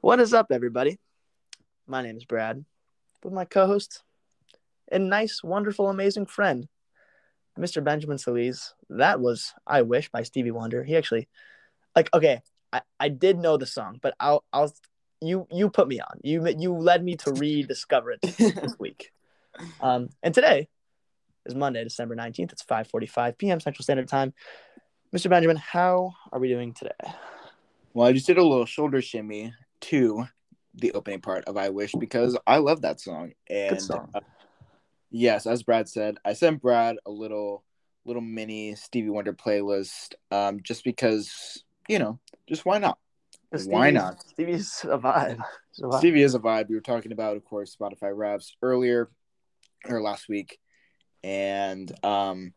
What is up, everybody? My name is Brad, with my co-host and nice, wonderful, amazing friend, Mr. Benjamin Solis. That was "I Wish" by Stevie Wonder. He actually, like, okay, I, I did know the song, but I'll I'll you you put me on. You you led me to rediscover it this week. Um, and today is Monday, December nineteenth. It's five forty-five p.m. Central Standard Time. Mr. Benjamin, how are we doing today? Well, I just did a little shoulder shimmy to the opening part of I Wish because I love that song. And song. uh, yes, as Brad said, I sent Brad a little little mini Stevie Wonder playlist um, just because, you know, just why not? Why not? Stevie's a vibe. A vibe. Stevie is a vibe. We were talking about, of course, Spotify raps earlier or last week. And um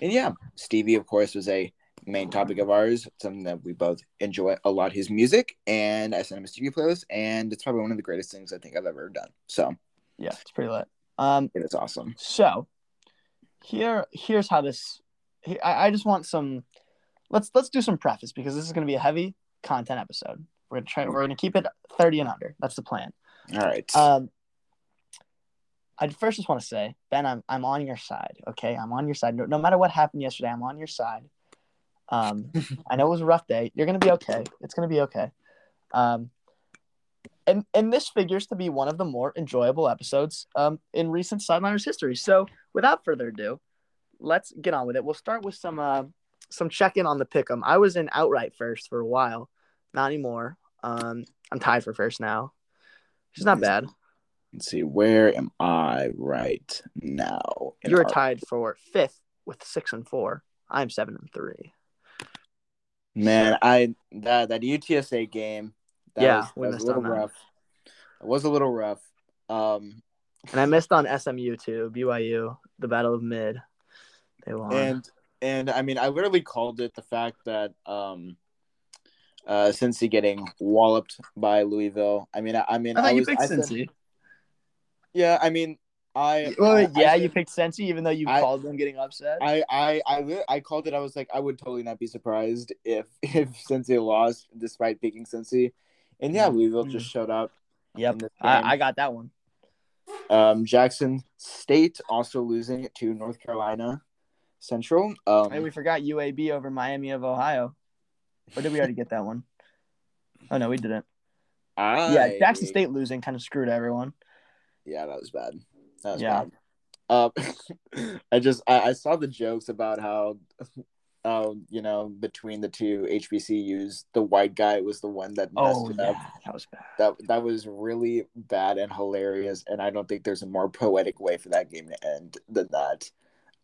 and yeah, Stevie, of course, was a main topic of ours, something that we both enjoy a lot his music. And I sent him a Stevie playlist, and it's probably one of the greatest things I think I've ever done. So Yeah, it's pretty lit. Um, it is awesome. So here here's how this I, I just want some let's let's do some preface because this is going to be a heavy content episode. We're going to try we're going to keep it 30 and under. That's the plan. All right. Um I first just want to say, Ben, I'm I'm on your side, okay? I'm on your side. No, no matter what happened yesterday, I'm on your side. Um I know it was a rough day. You're going to be okay. It's going to be okay. Um and and this figures to be one of the more enjoyable episodes um, in recent Sideliners history. So, without further ado, let's get on with it. We'll start with some uh, some check in on the pick'em. I was in outright first for a while, not anymore. Um, I'm tied for first now, which is not bad. Let's see. Where am I right now? You're our- tied for fifth with six and four. I'm seven and three. Man, I that that UTSA game. That Yeah, was, was a little rough. It was a little rough. Um, And I missed on SMU too. BYU, the Battle of Mid. They won. and and I mean, I literally called it the fact that um, uh, Cincy getting walloped by Louisville. I mean, I, I mean, I thought you was, picked I said- Cincy. yeah, I mean, I. Well, I- yeah, I you picked Cincy, even though you I- called them getting upset. I, I, I, I called it. I was like, I would totally not be surprised if if Cincy lost, despite picking Cincy. And yeah, Louisville just showed up. Mm-hmm. Yep, in this game. I, I got that one. Um, Jackson State also losing to North Carolina Central. Um, Hey, we forgot UAB over Miami of Ohio. Or did we already get that one? Oh no, we didn't. Yeah, Jackson State losing kind of screwed everyone. Yeah, that was bad. That was Yeah. bad. Um, I just I, I saw the jokes about how, um, you know, between the two HBCUs, the white guy was the one that messed Oh it yeah, up. that was bad. That that was really bad and hilarious, and I don't think there's a more poetic way for that game to end than that.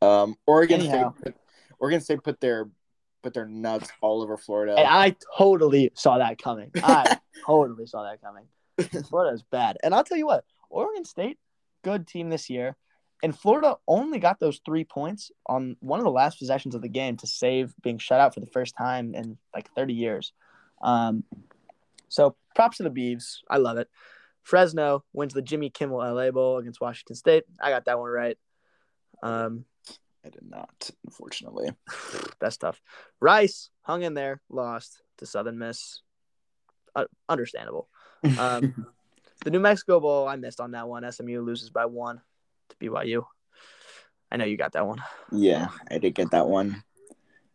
Um, Oregon Anyhow. State, Oregon State put their put their nuts all over Florida. And I totally saw that coming. I totally saw that coming. Florida's bad. And I'll tell you what, Oregon State, good team this year. And Florida only got those three points on one of the last possessions of the game to save being shut out for the first time in like 30 years. Um, so props to the Beavs. I love it. Fresno wins the Jimmy Kimmel LA Bowl against Washington State. I got that one right. Um, I did not, unfortunately. that's tough. Rice hung in there, lost to Southern Miss. Uh, understandable. Um, the New Mexico Bowl, I missed on that one. SMU loses by one to BYU. I know you got that one. yeah, I did get that one.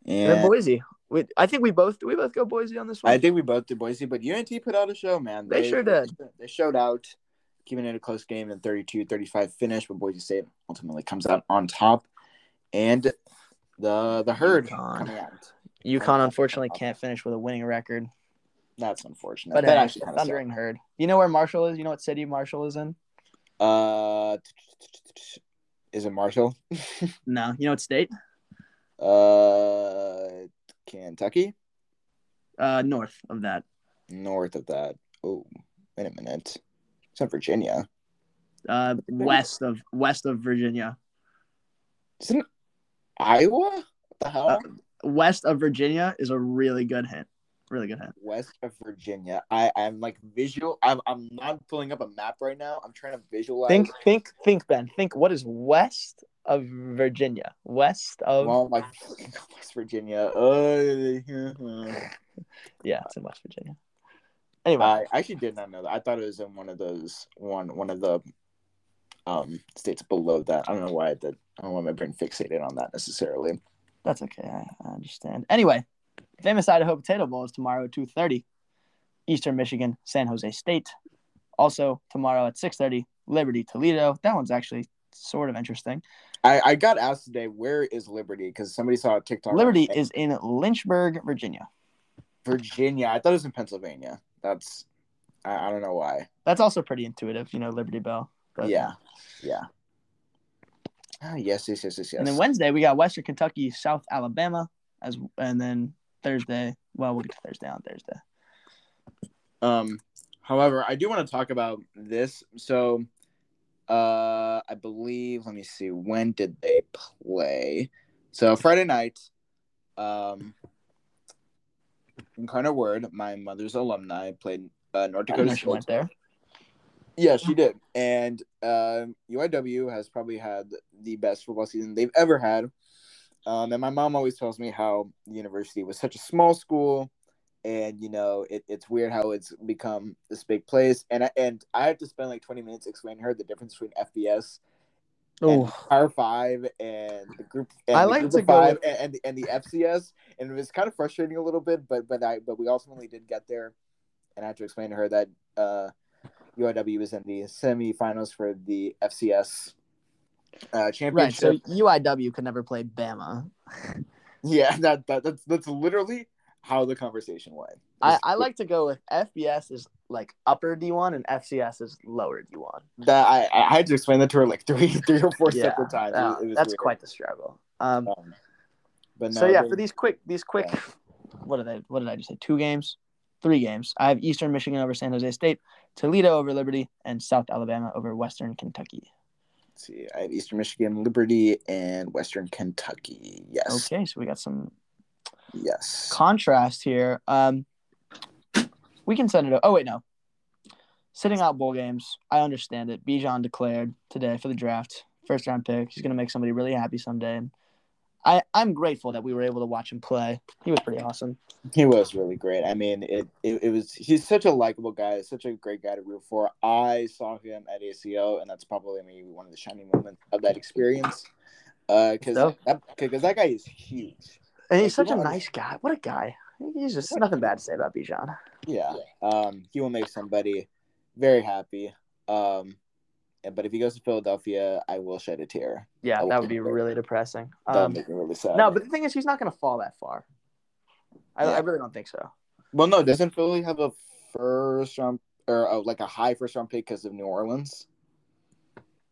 And And Boise. We, I think we both we both go Boise on this one. I think we both did Boise, but UNT put out a show, man. They sure did. They showed out, keeping it a close game in 32-35 finish, but Boise State ultimately comes out on top. And the the herd UConn. UConn unfortunately can't finish with a winning record, That's unfortunate. but that hey, actually Thundering Herd. You know where Marshall is? You know what city Marshall is in? Uh, is it Marshall? No. You know what state? Uh, Kentucky, Uh, north of that. north of that. Oh, wait a minute. It's not Virginia. Uh, west of west of Virginia. Isn't Iowa? What the hell? Uh, West of Virginia is a really good hint. Really good hint. West of Virginia. I I'm like visual. I'm I'm not pulling up a map right now. I'm trying to visualize. Think, think, think, Ben. Think. What is west of Virginia? West of Well, like West Virginia. Uh, yeah, it's in West Virginia. Anyway, I actually did not know that. I thought it was in one of those one one of the um states below that. I don't know why I did. I don't know why my brain fixated on that necessarily. that's okay. I, I understand. Anyway, famous Idaho Potato Bowl is tomorrow at two thirty. Eastern Michigan, San Jose State. Also tomorrow at six thirty, Liberty Toledo. That one's actually sort of interesting. I, I got asked today, where is Liberty? Because somebody saw a TikTok. Liberty is in Lynchburg, Virginia. Virginia. I thought it was in Pennsylvania. That's I, I don't know why. That's also pretty intuitive, you know, Liberty Bell. But, yeah, yeah. Ah, yes, yes, yes, yes, yes. And then Wednesday we got Western Kentucky, South Alabama, as and then Thursday. Well, we'll get to Thursday on Thursday. Um, however, I do want to talk about this. So, uh, I believe. Let me see. When did they play? So Friday night. Um, Incarnate Word, my mother's alumni, played uh, North Dakota she went State. there. Yeah, she did. And um, UIW has probably had the best football season they've ever had. Um, and my mom always tells me how the university was such a small school, and you know it, it's weird how it's become this big place. And I, and I had to spend like twenty minutes explaining to her the difference between FBS Oh, Power Five and the group. And I the like group to go five and, and the and the FCS, and it was kind of frustrating a little bit. But but I but we ultimately did get there, and I had to explain to her that uh, UIW was in the semifinals for the FCS uh, right. championship. So UIW could never play Bama. yeah, that, that that's that's literally how the conversation went. I, I like to go with FBS is like upper D1 and FCS is lower D1. that. I I had to explain that to her like three three or four Yeah, separate times. It it that's weird. quite the struggle. Um, Um, but no, so yeah, for these quick, these quick, Yeah. what did I, what did I just say? Two games, three games. I have Eastern Michigan over San Jose State, Toledo over Liberty, and South Alabama over Western Kentucky. let's see, I have Eastern Michigan, Liberty, and Western Kentucky. Yes, Okay, so we got some yes. contrast here. Um, we can send it. Oh wait, no. Sitting out bowl games, I understand it. Bijan declared today for the draft, first round pick. He's gonna make somebody really happy someday. And I I'm grateful that we were able to watch him play. He was pretty awesome. He was really great. I mean, it, it, it was he's such a likable guy, such a great guy to root for. I saw him at ACO, and that's probably maybe one of the shining moments of that experience. Because So? that, cause that guy is huge. And Like, he's such a nice guy. What a guy. He's just nothing bad to say about Bijan. Yeah. Um, he will make somebody very happy. Um, but if he goes to Philadelphia, I will shed a tear. Yeah, that would be really depressing. That would Um, make me really sad. no, but the thing is, he's not going to fall that far. I, Yeah. I really don't think so. well, no, doesn't Philly have a first round or uh, like a high first round pick because of New Orleans?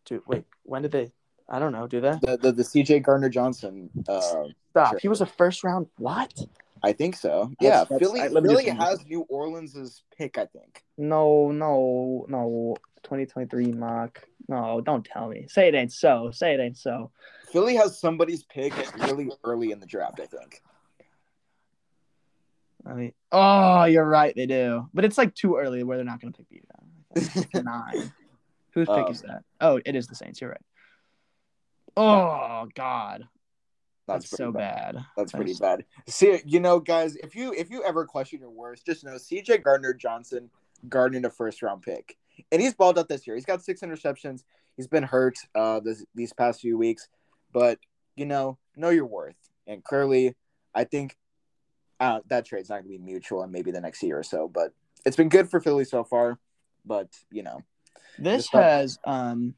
Dude, wait, when did they? I don't know. Do they? The the, the CJ Gardner Johnson. Uh, Stop. sure. He was a first round. What? I think so. That's- Yeah, that's- Philly. I- Philly has New Orleans's pick. I think. No, no, no. 2023 mock. No, don't tell me. Say it ain't so. Say it ain't so. Philly has somebody's pick really early in the draft. I think. I mean, oh, you're right. They do, but it's like too early where they're not going to pick Bijan. Nine. Whose pick Um, is that? Oh, it is the Saints. You're right. Oh God, that's, pretty so bad. That's pretty bad. See, you know, guys, if you if you ever question your worst, just know CJ Gardner Johnson garnered a first round pick, and he's balled out this year. He's got six interceptions. He's been hurt uh this, these past few weeks, but you know, know your worth. And clearly, I think uh, that trade's not going to be mutual in maybe the next year or so. But it's been good for Philly so far. But you know, This has um.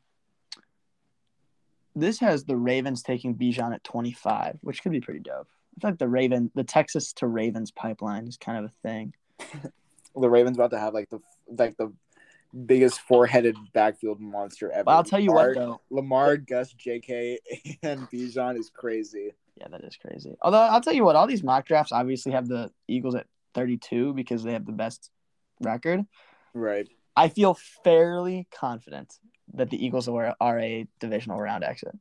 This has the Ravens taking Bijan at 25, which could be pretty dope. I feel like the Raven, the Texas to Ravens pipeline is kind of a thing. the Ravens about to have like the like the biggest four headed backfield monster ever. But I'll tell you Lamar- what, though. Lamar, Gus, J.K., and Bijan is crazy. Yeah, that is crazy. Although I'll tell you what, all these mock drafts obviously have the Eagles at 32 because they have the best record. Right. I feel fairly confident that the Eagles are, are a divisional round exit.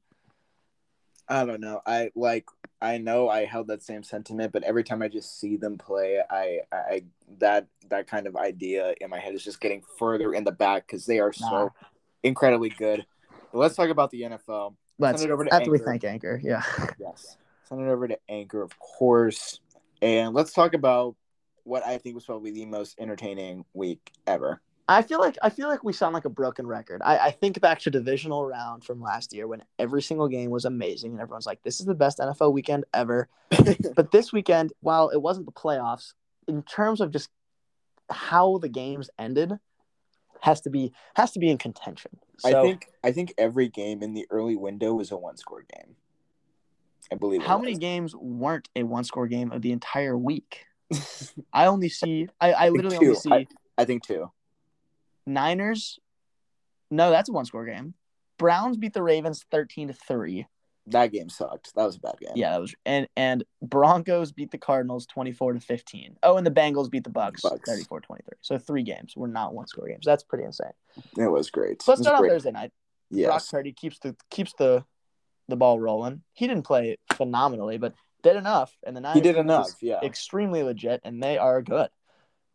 I don't know. I like. I know I held that same sentiment, but every time I just see them play, I, I that that kind of idea in my head is just getting further in the back because they are Nah. so incredibly good. But let's talk about the NFL. Let's Send it over to after we Anchor. thank Anchor. Yeah. Yes. Send it over to Anchor, of course. And let's talk about what I think was probably the most entertaining week ever. I feel like I feel like we sound like a broken record. I, I think back to divisional round from last year when every single game was amazing and everyone's like, "This is the best NFL weekend ever." but this weekend, while it wasn't the playoffs, in terms of just how the games ended, has to be has to be in contention. So I think I think every game in the early window was a one score game. I believe. how many games weren't a one score game of the entire week? I only see I, I literally only see I, I think two. Niners. No, that's a one score game. Browns beat the Ravens 13 to 3. That game sucked. That was a bad game. Yeah, that was and and Broncos beat the Cardinals 24 to 15. Oh, and the Bengals beat the Bucs, Bucs. 34 23. So three games were not one score games. That's pretty insane. It was great. So let's start on. Thursday night. Brock Yes. Purdy keeps the keeps the the ball rolling. He didn't play phenomenally, but did enough. And the Niners He did enough. Yeah. extremely legit, and they are good,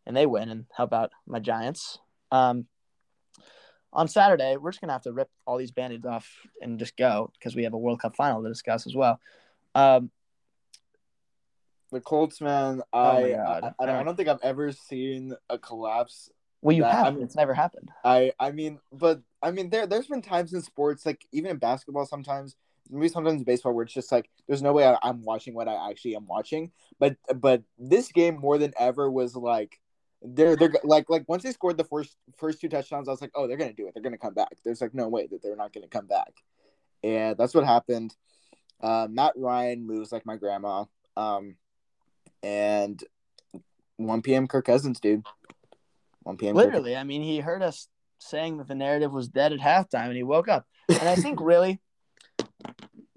and they win. And how about my Giants? Um, on Saturday, we're just gonna have to rip all these band-aids off and just go because we have a World Cup final to discuss as well. Um, The Colts, man. Oh I, my I, I, don't, I don't think I've ever seen a collapse well, you That- have. I mean- it's never happened. I I mean, but I mean, there there's been times in sports, like even in basketball, sometimes maybe sometimes baseball, where it's just like there's no way I, I'm watching what I actually am watching. But but this game more than ever was like they're they're like like once they scored the first first two touchdowns, I was like, oh, they're gonna do it. They're gonna come back. There's like no way that they're not gonna come back, and that's what happened. Uh, Matt Ryan moves like my grandma, um, and 1 p.m. Kirk Cousins, dude. 1 p.m. Kirk Literally, I mean, he heard us saying that the narrative was dead at halftime, and he woke up. And I think really,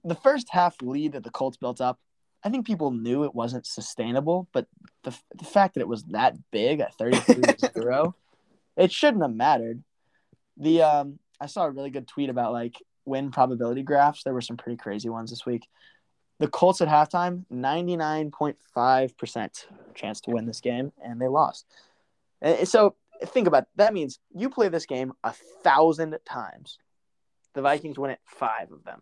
the first half lead that the Colts built up, I think people knew it wasn't sustainable. But the, the fact that it was that big at thirty three to zero, it shouldn't have mattered. The um, I saw a really good tweet about like win probability graphs. There were some pretty crazy ones this week. The Colts at halftime, ninety nine point five percent chance to win this game, and they lost. And so think about it. that means you play this game a thousand times. The Vikings win it five of them.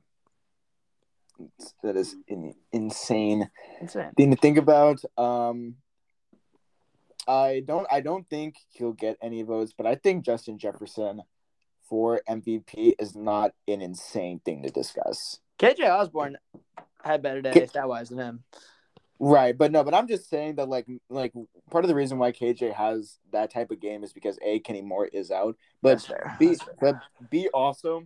That is in, insane thing to think about. Um, I don't I don't think he'll get any votes, but I think Justin Jefferson for MVP is not an insane thing to discuss. KJ Osborn had better days stat wise than him. Right, but no, but I'm just saying that like like part of the reason why KJ has that type of game is because A Kenny Moore is out, but. B but B also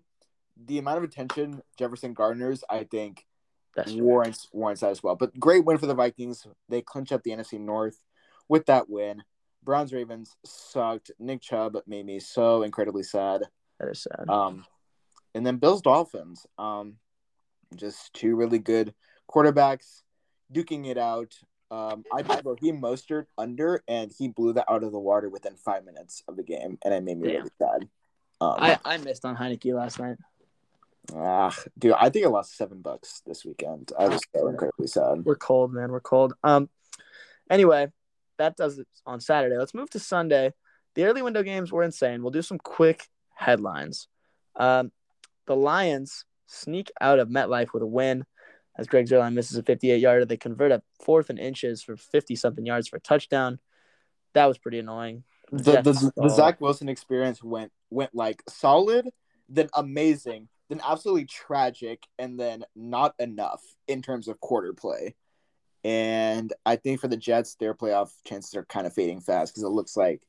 the amount of attention Jefferson garners, I think That's warrants warrants that as well. But great win for the Vikings. They clinch up the NFC North with that win. Browns Ravens sucked. Nick Chubb made me so incredibly sad. That is sad. Um, and then Bills Dolphins. Um, just two really good quarterbacks duking it out. Um, I bet Raheem Mostert under, and he blew that out of the water within five minutes of the game, and it made me Damn. really sad. Um, I, I missed on Heinicke last night. Ah, dude, I think I lost seven bucks this weekend. I was so incredibly sad. We're cold, man. We're cold. Um. Anyway, that does it on Saturday. Let's move to Sunday. The early window games were insane. We'll do some quick headlines. Um, the Lions sneak out of MetLife with a win as Greg Zuerlein misses a 58 yarder. They convert a fourth and inches for 50 something yards for a touchdown. That was pretty annoying. The, the, the Zach Wilson experience went went like solid, then amazing, then absolutely tragic, and then not enough in terms of quarter play. And I think for the Jets, their playoff chances are kind of fading fast because it looks like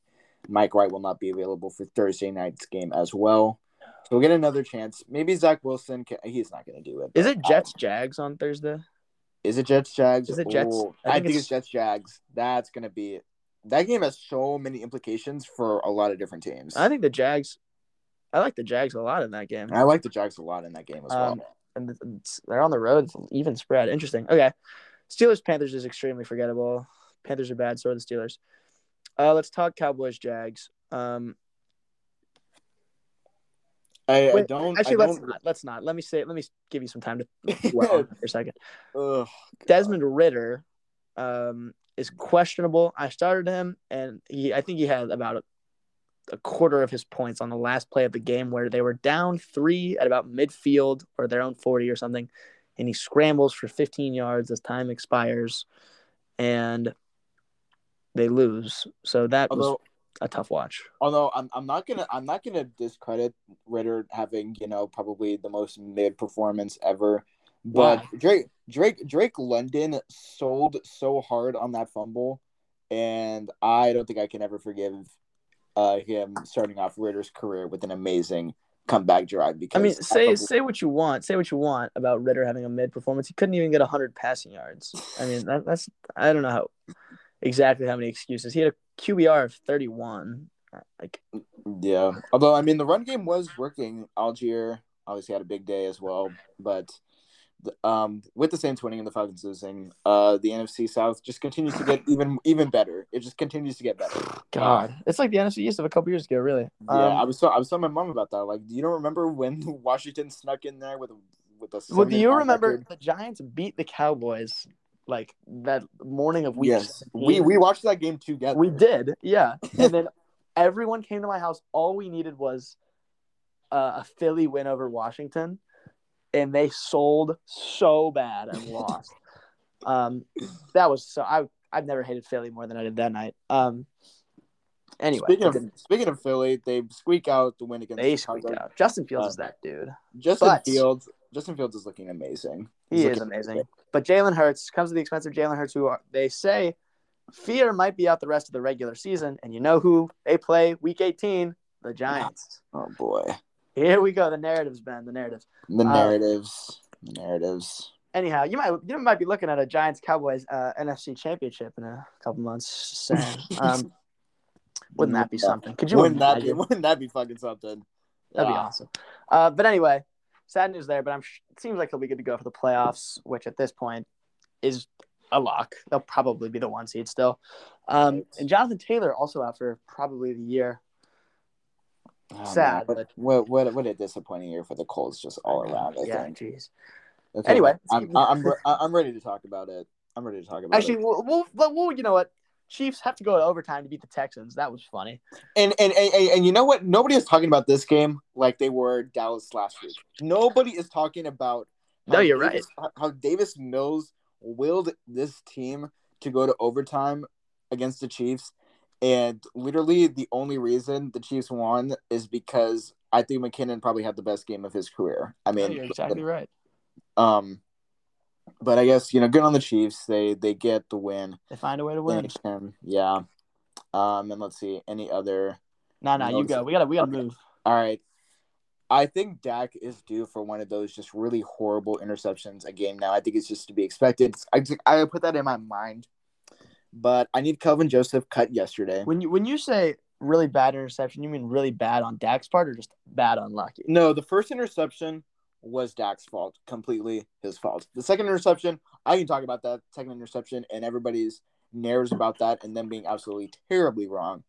Mike White will not be available for Thursday night's game as well. So we'll get another chance. Maybe Zach Wilson. Can, he's not going to do it. Is it um, Jets Jags on Thursday? Is it Jets Jags? Is it Jets? Ooh, I I think think, it's- it's Jets Jags. That's gonna be that game has so many implications for a lot of different teams. I think the Jags. I like the Jags a lot in that game. I like the Jags a lot in that game as well. Um, and they're on the road. Even spread. Interesting. Okay. Steelers Panthers is extremely forgettable. Panthers are bad. So are the Steelers. Uh, let's talk Cowboys Jags. Um, I, I don't. Actually, I let's don't, not. Let's not. Let me say. Let me give you some time to for a second. Ugh, Desmond Ridder um, is questionable. I started him, and he. I think he had about a, quarter of his points on the last play of the game, where they were down three at about midfield or their own forty or something, and he scrambles for 15 yards as time expires, and they lose. So that was a tough watch. although I'm, I'm not gonna, I'm not gonna discredit Ridder having, you know, probably the most mid performance ever. But Why? Drake, Drake, Drake London sold so hard on that fumble, and I don't think I can ever forgive uh, him starting off Ridder's career with an amazing comeback drive. Because I mean, say fumble- say what you want. Say what you want about Ridder having a mid performance. He couldn't even get 100 passing yards. I mean, that, that's I don't know how exactly how many excuses. He had a QBR of 31. Like Yeah. Although I mean the run game was working. Allgeier obviously had a big day as well, but um, with the Saints winning and the Falcons losing, uh, the NFC South just continues to get even even better. It just continues to get better. God, it's like the NFC East of a couple years ago, really. Yeah, Um, I was so I was telling my mom about that. Like, do you don't remember when Washington snuck in there with with a well, do you remember record? the Giants beat the Cowboys like that morning of week? Yes, 17? we we watched that game together. We did, yeah. And then everyone came to my house. All we needed was uh, a Philly win over Washington, and they sold so bad and lost. um, that was so. I I've never hated Philly more than I did that night. Um, anyway, Speaking of speaking of Philly, they squeak out the win against they Chicago. squeaked out. Justin Fields Uh, is that dude. Justin But- Fields. Justin Fields is looking amazing. He He's is looking amazing. But Jalen Hurts comes to the expense of Jalen Hurts, who are, they say fear might be out the rest of the regular season. And you know who they play week 18? The Giants. Oh boy, Here we go. The narratives, Ben. The narratives. the Uh, narratives, the narratives. Anyhow, you might you might be looking at a Giants Cowboys uh, NFC Championship in a couple months. Saying. Um, wouldn't that be something? Could you Wouldn't that be? Wouldn't that be fucking something? That'd be awesome. Uh, but anyway, sad news there. But I'm sh- it seems like he'll be good to go for the playoffs, which at this point is a lock. They'll probably be the one seed still. Um, and Jonathan Taylor also out for probably the year. Oh, sad, man, but- what, what what a disappointing year for the Colts just all around. I yeah, think. jeez. Okay, Anyway, I'm I'm re- I'm ready to talk about it. I'm ready to talk about Actually, it. we'll, we'll, we'll, we'll- you know what? Chiefs have to go to overtime to beat the Texans. That was funny. And and, and and you know what? Nobody is talking about this game like they were Dallas last week. Nobody is talking about. No, you're Davis, How Davis Mills willed this team to go to overtime against the Chiefs, and literally the only reason the Chiefs won is because I think McKinnon probably had the best game of his career. I No, mean, you're exactly right. um, but I guess you know, good on the Chiefs. They they get the win. They find a way to win. And, yeah. Um, and let's see any other. No, no, you go. We gotta, we gotta Okay. move. All right. I think Dak is due for one of those just really horrible interceptions a game now. I think it's just to be expected. I I put that in my mind, but I need Kelvin Joseph cut yesterday. When you when you say really bad interception, you mean really bad on Dak's part or just bad unlucky? No, the first interception was Dak's fault, completely his fault. The second interception, I can talk about that second interception and everybody's narratives about that and them being absolutely terribly wrong.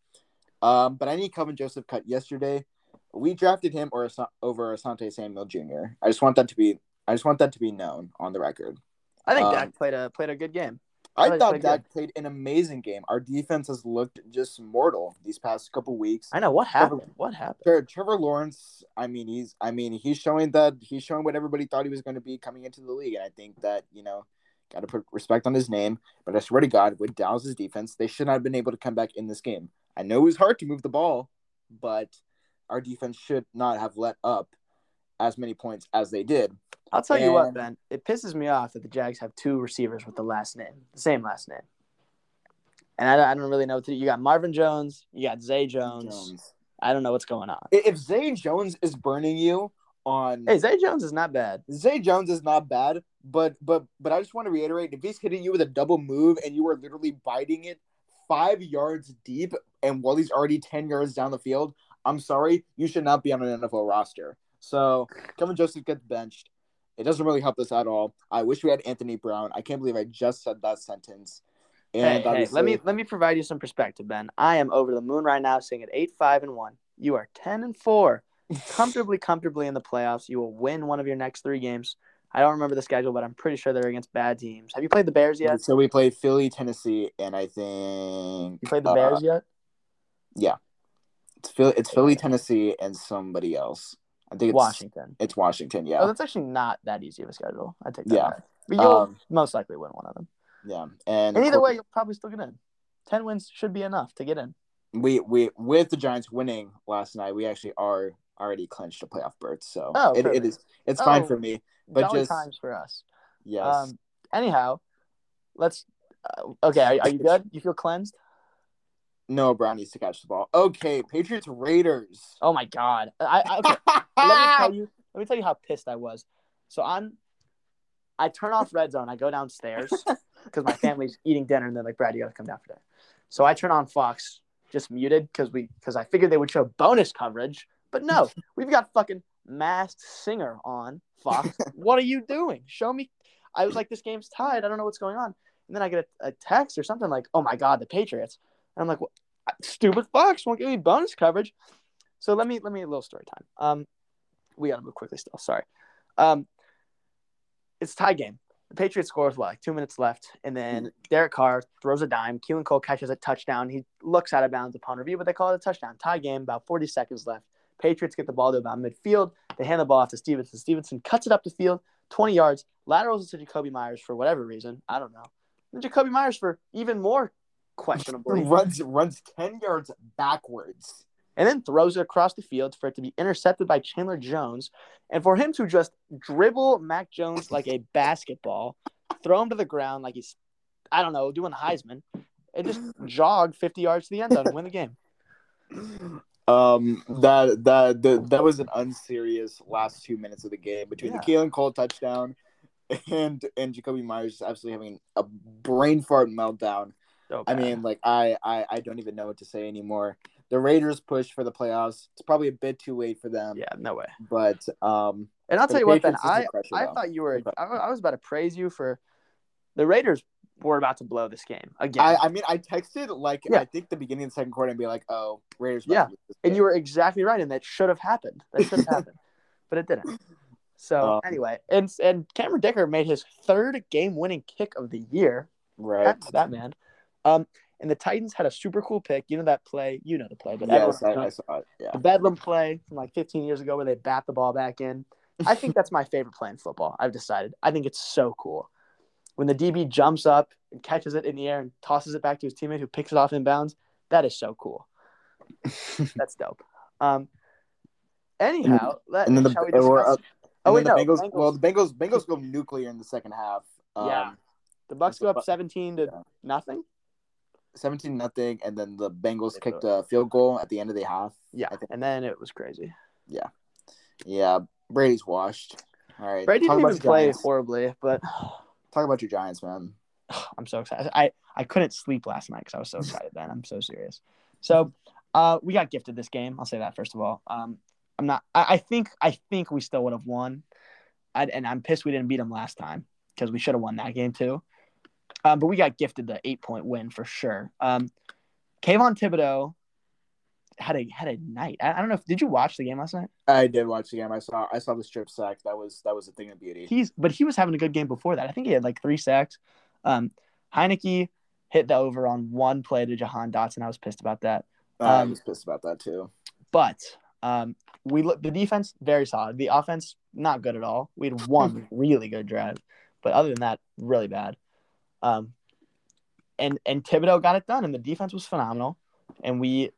Um, but I need Kelvin Joseph cut yesterday. We drafted him or over Asante Samuel Jr. I just want that to be I just want that to be known on the record. I think Um, Dak played a played a good game. I thought he thought played Dak played an amazing game. Our defense has looked just mortal these past couple weeks. I know what happened. What happened? Trevor, Trevor Lawrence, I mean, he's, I mean, he's showing that he's showing what everybody thought he was going to be coming into the league, and I think that you know, got to put respect on his name. But I swear to God, with Dallas's defense, they should not have been able to come back in this game. I know it was hard to move the ball, but our defense should not have let up as many points as they did. I'll tell you what, Ben. It pisses me off that the Jags have two receivers with the last name, the same last name. And I, don't- I don't really know what to do. You got Marvin Jones, you got Zay Jones. Jones. I don't know what's going on. If Zay Jones is burning you on Hey, Zay Jones is not bad. Zay Jones is not bad, but but but I just want to reiterate: if he's hitting you with a double move and you are literally biting it five yards deep, and while he's already ten yards down the field, I'm sorry, you should not be on an NFL roster. So Kevin Joseph gets benched. It doesn't really help us at all. I wish we had Anthony Brown. I can't believe I just said that sentence. And hey, obviously- let me let me provide you some perspective, Ben. I am over the moon right now, sitting at eight five and one. You are ten and four. comfortably, comfortably in the playoffs. You will win one of your next three games. I don't remember the schedule, but I'm pretty sure they're against bad teams. Have you played the Bears yet? So we played Philly, Tennessee, and I think You played the uh, Bears yet? Yeah, it's Philly, it's Philly, Tennessee, and somebody else. I think it's Washington. It's Washington. Oh, Yeah, that's actually not that easy of a schedule. I take that Yeah. back. But you'll Um, most likely win one of them. yeah. And, And either course, way, you'll probably still get in. Ten wins should be enough to get in. we we with the Giants winning last night, we actually are already clinched a playoff berth. So Oh, it, it is it's fine Oh, for me. But just- times for us. Yes. Um. Anyhow, let's. Uh, okay, are, are you good? You feel cleansed? Noah Brown needs to catch the ball. Okay, Patriots Raiders. Oh my god! I, I okay. let me tell you. Let me tell you how pissed I was. So I'm. I turn off Red Zone. I go downstairs because my family's eating dinner, and they're like, "Brad, you gotta come down for dinner." So I turn on Fox, just muted because we because I figured they would show bonus coverage, but no, we've got fucking Masked Singer on Fox. what are you doing? Show me. I was like, this game's tied. I don't know what's going on. And then I get a, a text or something like, "Oh my god, the Patriots." And I'm like, what? "Stupid Fox won't give me bonus coverage." So let me let me a little story time. Um, we gotta move quickly still. Sorry. Um, it's a tie game. The Patriots score with what, like two minutes left, and then Derek Carr throws a dime. Keelan Cole catches a touchdown. He looks out of bounds upon review, but they call it a touchdown. Tie game. About 40 seconds left. Patriots get the ball to about midfield. They hand the ball off to Stevenson. Stevenson cuts it up the field, 20 yards, laterals it to Jakobi Meyers for whatever reason. I don't know. And Jakobi Meyers for even more questionably runs runs ten yards backwards. and then throws it across the field for it to be intercepted by Chandler Jones, and for him to just dribble Mac Jones like a basketball, throw him to the ground like he's, I don't know, doing the Heisman, and just jog 50 yards to the end zone and win the game. Um, that that that, that was an unserious last two minutes of the game between Yeah. the Keelan Cole touchdown and and Jakobi Meyers absolutely having a brain fart meltdown. So I mean, like I, I I don't even know what to say anymore. The Raiders push for the playoffs. It's probably a bit too late for them, yeah, no way. but um, And I'll tell you what, Ben, I, pressure, I though. thought you were, I, I was about to praise you for the Raiders were about to blow this game again. I I mean I texted like Yeah. I think the beginning of the second quarter and be like, oh Raiders, Yeah. And you were exactly right, and that should have happened. That should have happened, but it didn't. So Um, anyway, and and Cameron Dicker made his third game-winning kick of the year. right. That's that man. Um, and the Titans had a super cool pick. You know that play. You know the play, but Yes, I, I saw it. Yeah. the Bedlam play from like 15 years ago where they bat the ball back in. I think that's my favorite play in football. I've decided. I think it's so cool when the DB jumps up and catches it in the air and tosses it back to his teammate who picks it off in bounds. That is so cool. That's dope. Um. Anyhow, let, and then the shall we uh, oh wait, then no. the Bengals, Well, the Bengals Bengals go nuclear in the second half. Um, Yeah. the Bucs go up 17 to Yeah. nothing. Seventeen nothing, and then the Bengals They kicked a field goal at the end of the half. Yeah, and then it was crazy. Yeah, yeah. Brady's washed. All right, Brady talk didn't even play Giants. horribly, but Talk about your Giants, man. I'm so excited. I, I couldn't sleep last night because I was so excited. Then I'm so serious. So, uh, we got gifted this game. I'll say that first of all. Um, I'm not. I, I think. I think we still would have won. I, and I'm pissed we didn't beat them last time because we should have won that game too. Um, but we got gifted the eight point win for sure. Um, Kayvon Thibodeaux had a had a night. I, I don't know. if Did you watch the game last night? I did watch the game. I saw I saw the strip sack. That was that was a thing of beauty. He's but he was having a good game before that. I think he had like three sacks. Um, Heinicke hit the over on one play to Jahan Dotson. I was pissed about that. I um, was pissed about that too. But um, we look the defense very solid. The offense not good at all. We had one really good drive, but other than that, really bad. Um, and and Thibodeaux got it done, and the defense was phenomenal. And we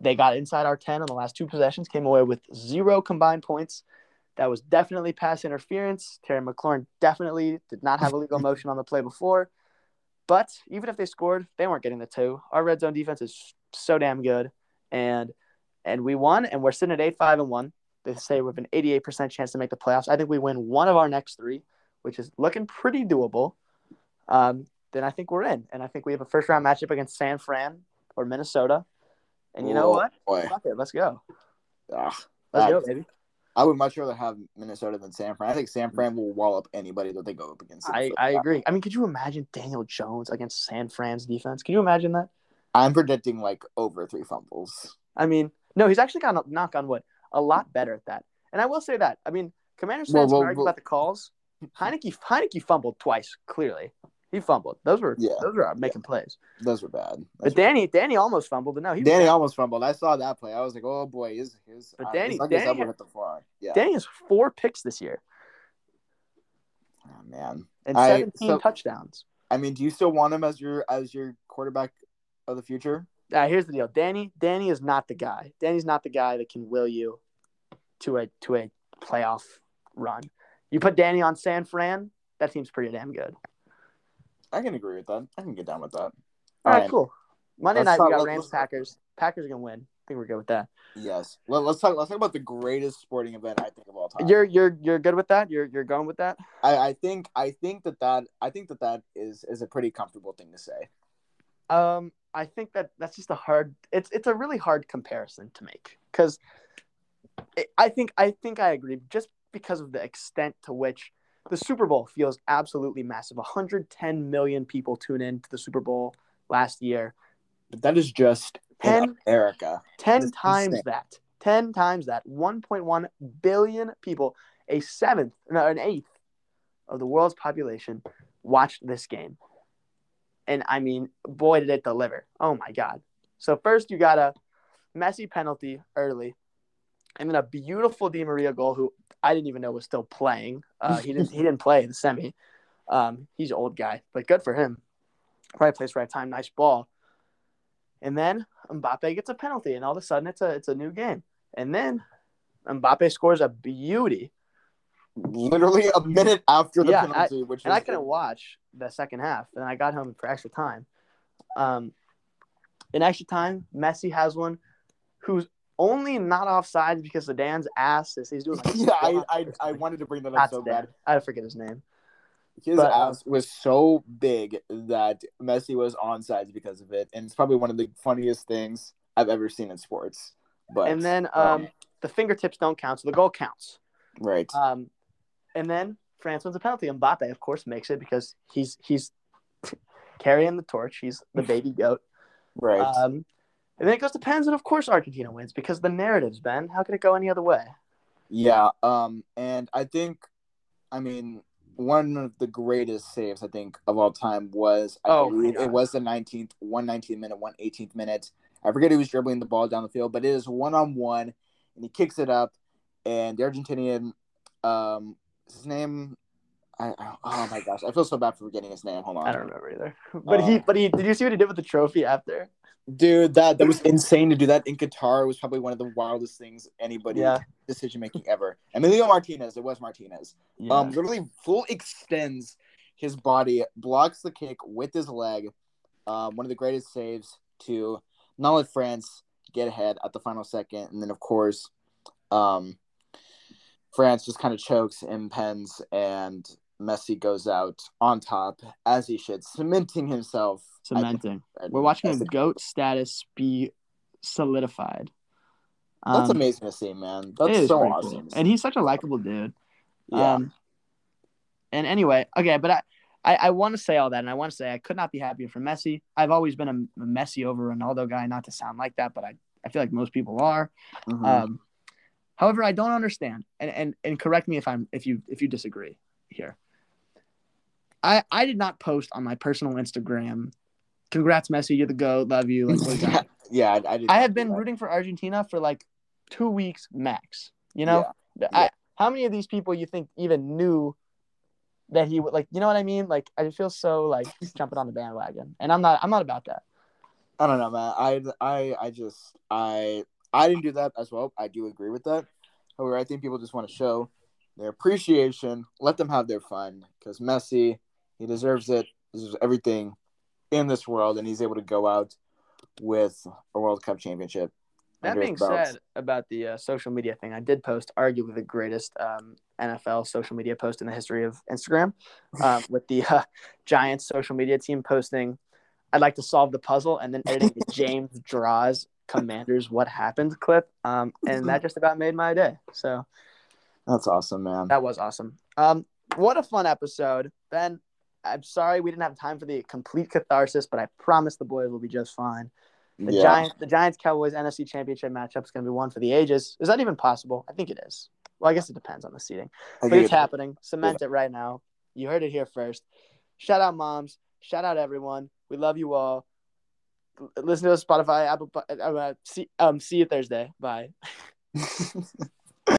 they got inside our ten on the last two possessions, came away with zero combined points. That was definitely pass interference. Terry McLaurin definitely did not have a legal motion on the play before. But even if they scored, they weren't getting the two. Our red zone defense is so damn good, and and we won, and we're sitting at eight five and one. They say we have an eighty eight percent chance to make the playoffs. I think we win one of our next three, which is looking pretty doable. Um, then I think we're in, and I think we have a first round matchup against San Fran or Minnesota. And you know Oh, what? Boy, Fuck it, let's go. Ugh. Let's That- go, baby. I would much rather have Minnesota than San Fran. I think San Fran will wall up anybody that they go up against. I, I agree. I mean, could you imagine Daniel Jones against San Fran's defense? Can you imagine that? I'm predicting like over three fumbles. I mean, no, he's actually got a knock on wood. a lot better at that. And I will say that. I mean, Commanders Well, fans well, can well- about the calls. Heinicke Heinicke fumbled twice. Clearly, he fumbled. Those were Yeah. those were making plays. Those were bad. Those But were- Danny Danny almost fumbled. But no, he Danny almost fumbled. I saw that play. I was like, oh boy, his his. But uh, Danny- his Danny had- hit the. Yeah. Danny has four picks this year Oh, man. and I- 17 so- touchdowns. I mean, do you still want him as your as your quarterback of the future? Uh, here's the deal. Danny Danny is not the guy. Danny's not the guy that can will you to a to a playoff run. You put Danny on San Fran, that seems pretty damn good. I can agree with that. I can get down with that. All right, cool. Monday Let's night we got Rams Packers. Packers are gonna win. I think we're good with that. Yes. Let, us talk. Let's talk about the greatest sporting event I think of all time. You're you're you're good with that. You're you're going with that. I, I think I think that that I think that that is is a pretty comfortable thing to say. Um, I think that that's just a hard. It's it's a really hard comparison to make because I think I think I agree just because of the extent to which the Super Bowl feels absolutely massive. 110 million people tune in to the Super Bowl last year. But that is just 10 America. 10 That's times insane. that. 10 times that. 1.1 billion people, a seventh, no, an eighth of the world's population watched this game. And I mean, boy, did it deliver. Oh my God. So, first, you got a Messi penalty early, and then a beautiful Di Maria goal, who I didn't even know was still playing. Uh, he, didn't, he didn't play the semi. Um, he's an old guy, but good for him. Right place, right time, nice ball. And then Mbappe gets a penalty, and all of a sudden it's a it's a new game. And then Mbappe scores a beauty, Literally a minute after the Yeah, penalty, which and I couldn't watch the second half. And I got home for extra time. Um, in extra time, Messi has one, who's only not offside because the Dan's ass is he's doing. Like yeah, I, I I wanted to bring that up so bad. I forget his name. His But, um, ass was so big that Messi was onside because of it, and it's probably one of the funniest things I've ever seen in sports. But and then um, the fingertips don't count, so the goal counts. right, Um, and then France wins a penalty. Mbappe, of course, makes it because he's he's carrying the torch. He's the baby goat. right. Um, and then it goes to pens, and of course Argentina wins because the narratives, Ben. How could it go any other way? Yeah, um, and I think, I mean, one of the greatest saves I think of all time was I Oh, believe it was the nineteenth, one nineteenth minute, one eighteenth minute. I forget who was dribbling the ball down the field, but it is one on one, and he kicks it up, and the Argentinian, um, his name, I, I- oh my gosh, I feel so bad for forgetting his name. Hold on, I don't remember either. But he, Uh, but he, did you see what he did with the trophy after? dude, that that was insane to do that in Qatar. Was probably one of the wildest things anybody Yeah. decision making ever. Emilio Martinez, it was Martinez. Yeah. Um, literally full extends his body, blocks the kick with his leg. Um, one of the greatest saves to not let France get ahead at the final second, and then of course, um, France just kind of chokes in pens, and Messi goes out on top as he should, cementing himself. cementing. I- We're watching a- goat status be solidified. That's Um, amazing to see, man. That's so awesome. cool. And he's such a likable dude. yeah, Um, and anyway, okay, but I, I, I want to say all that, and I want to say I could not be happier for Messi. I've always been a, a Messi over Ronaldo guy, not to sound like that, but I, I feel like most people are. Mhm. Um, however, I don't understand, and, and and correct me if I'm if you if you disagree here. I I did not post on my personal Instagram. Congrats, Messi! You're the goat. Love you. Like, got?" yeah, I, I, did I have been that. rooting for Argentina for like two weeks max. You know, I, yeah. how many of these people you think even knew that he would like? You know what I mean? Like, I feel so like he's jumping on the bandwagon, and I'm not. I'm not about that. I don't know, man. I, I, I just, I, I didn't do that as well. I do agree with that. However, I think people just want to show their appreciation. Let them have their fun because Messi, he deserves it. Deserves everything in this world, and he's able to go out with a World Cup championship. That being said, about the uh, social media thing, I did post arguably the greatest um, NFL social media post in the history of Instagram, um, with the uh, Giants social media team posting, "I'd like to solve the puzzle," and then editing the James Draws Commanders What Happened clip, um, and that just about made my day. So that's awesome, man. that was awesome. Um, what a fun episode, Ben. I'm sorry we didn't have time for the complete catharsis, but I promise the boys will be just fine. The yeah. Giants, the Giants Cowboys NFC Championship matchup is going to be one for the ages. Is that even possible? I think it is. Well, I guess it depends on the seating, I but it's happening. Cement it right now. You heard it here first. Shout out moms. Shout out everyone. We love you all. Listen to us Spotify, Apple. Uh, see, um, see you Thursday. Bye.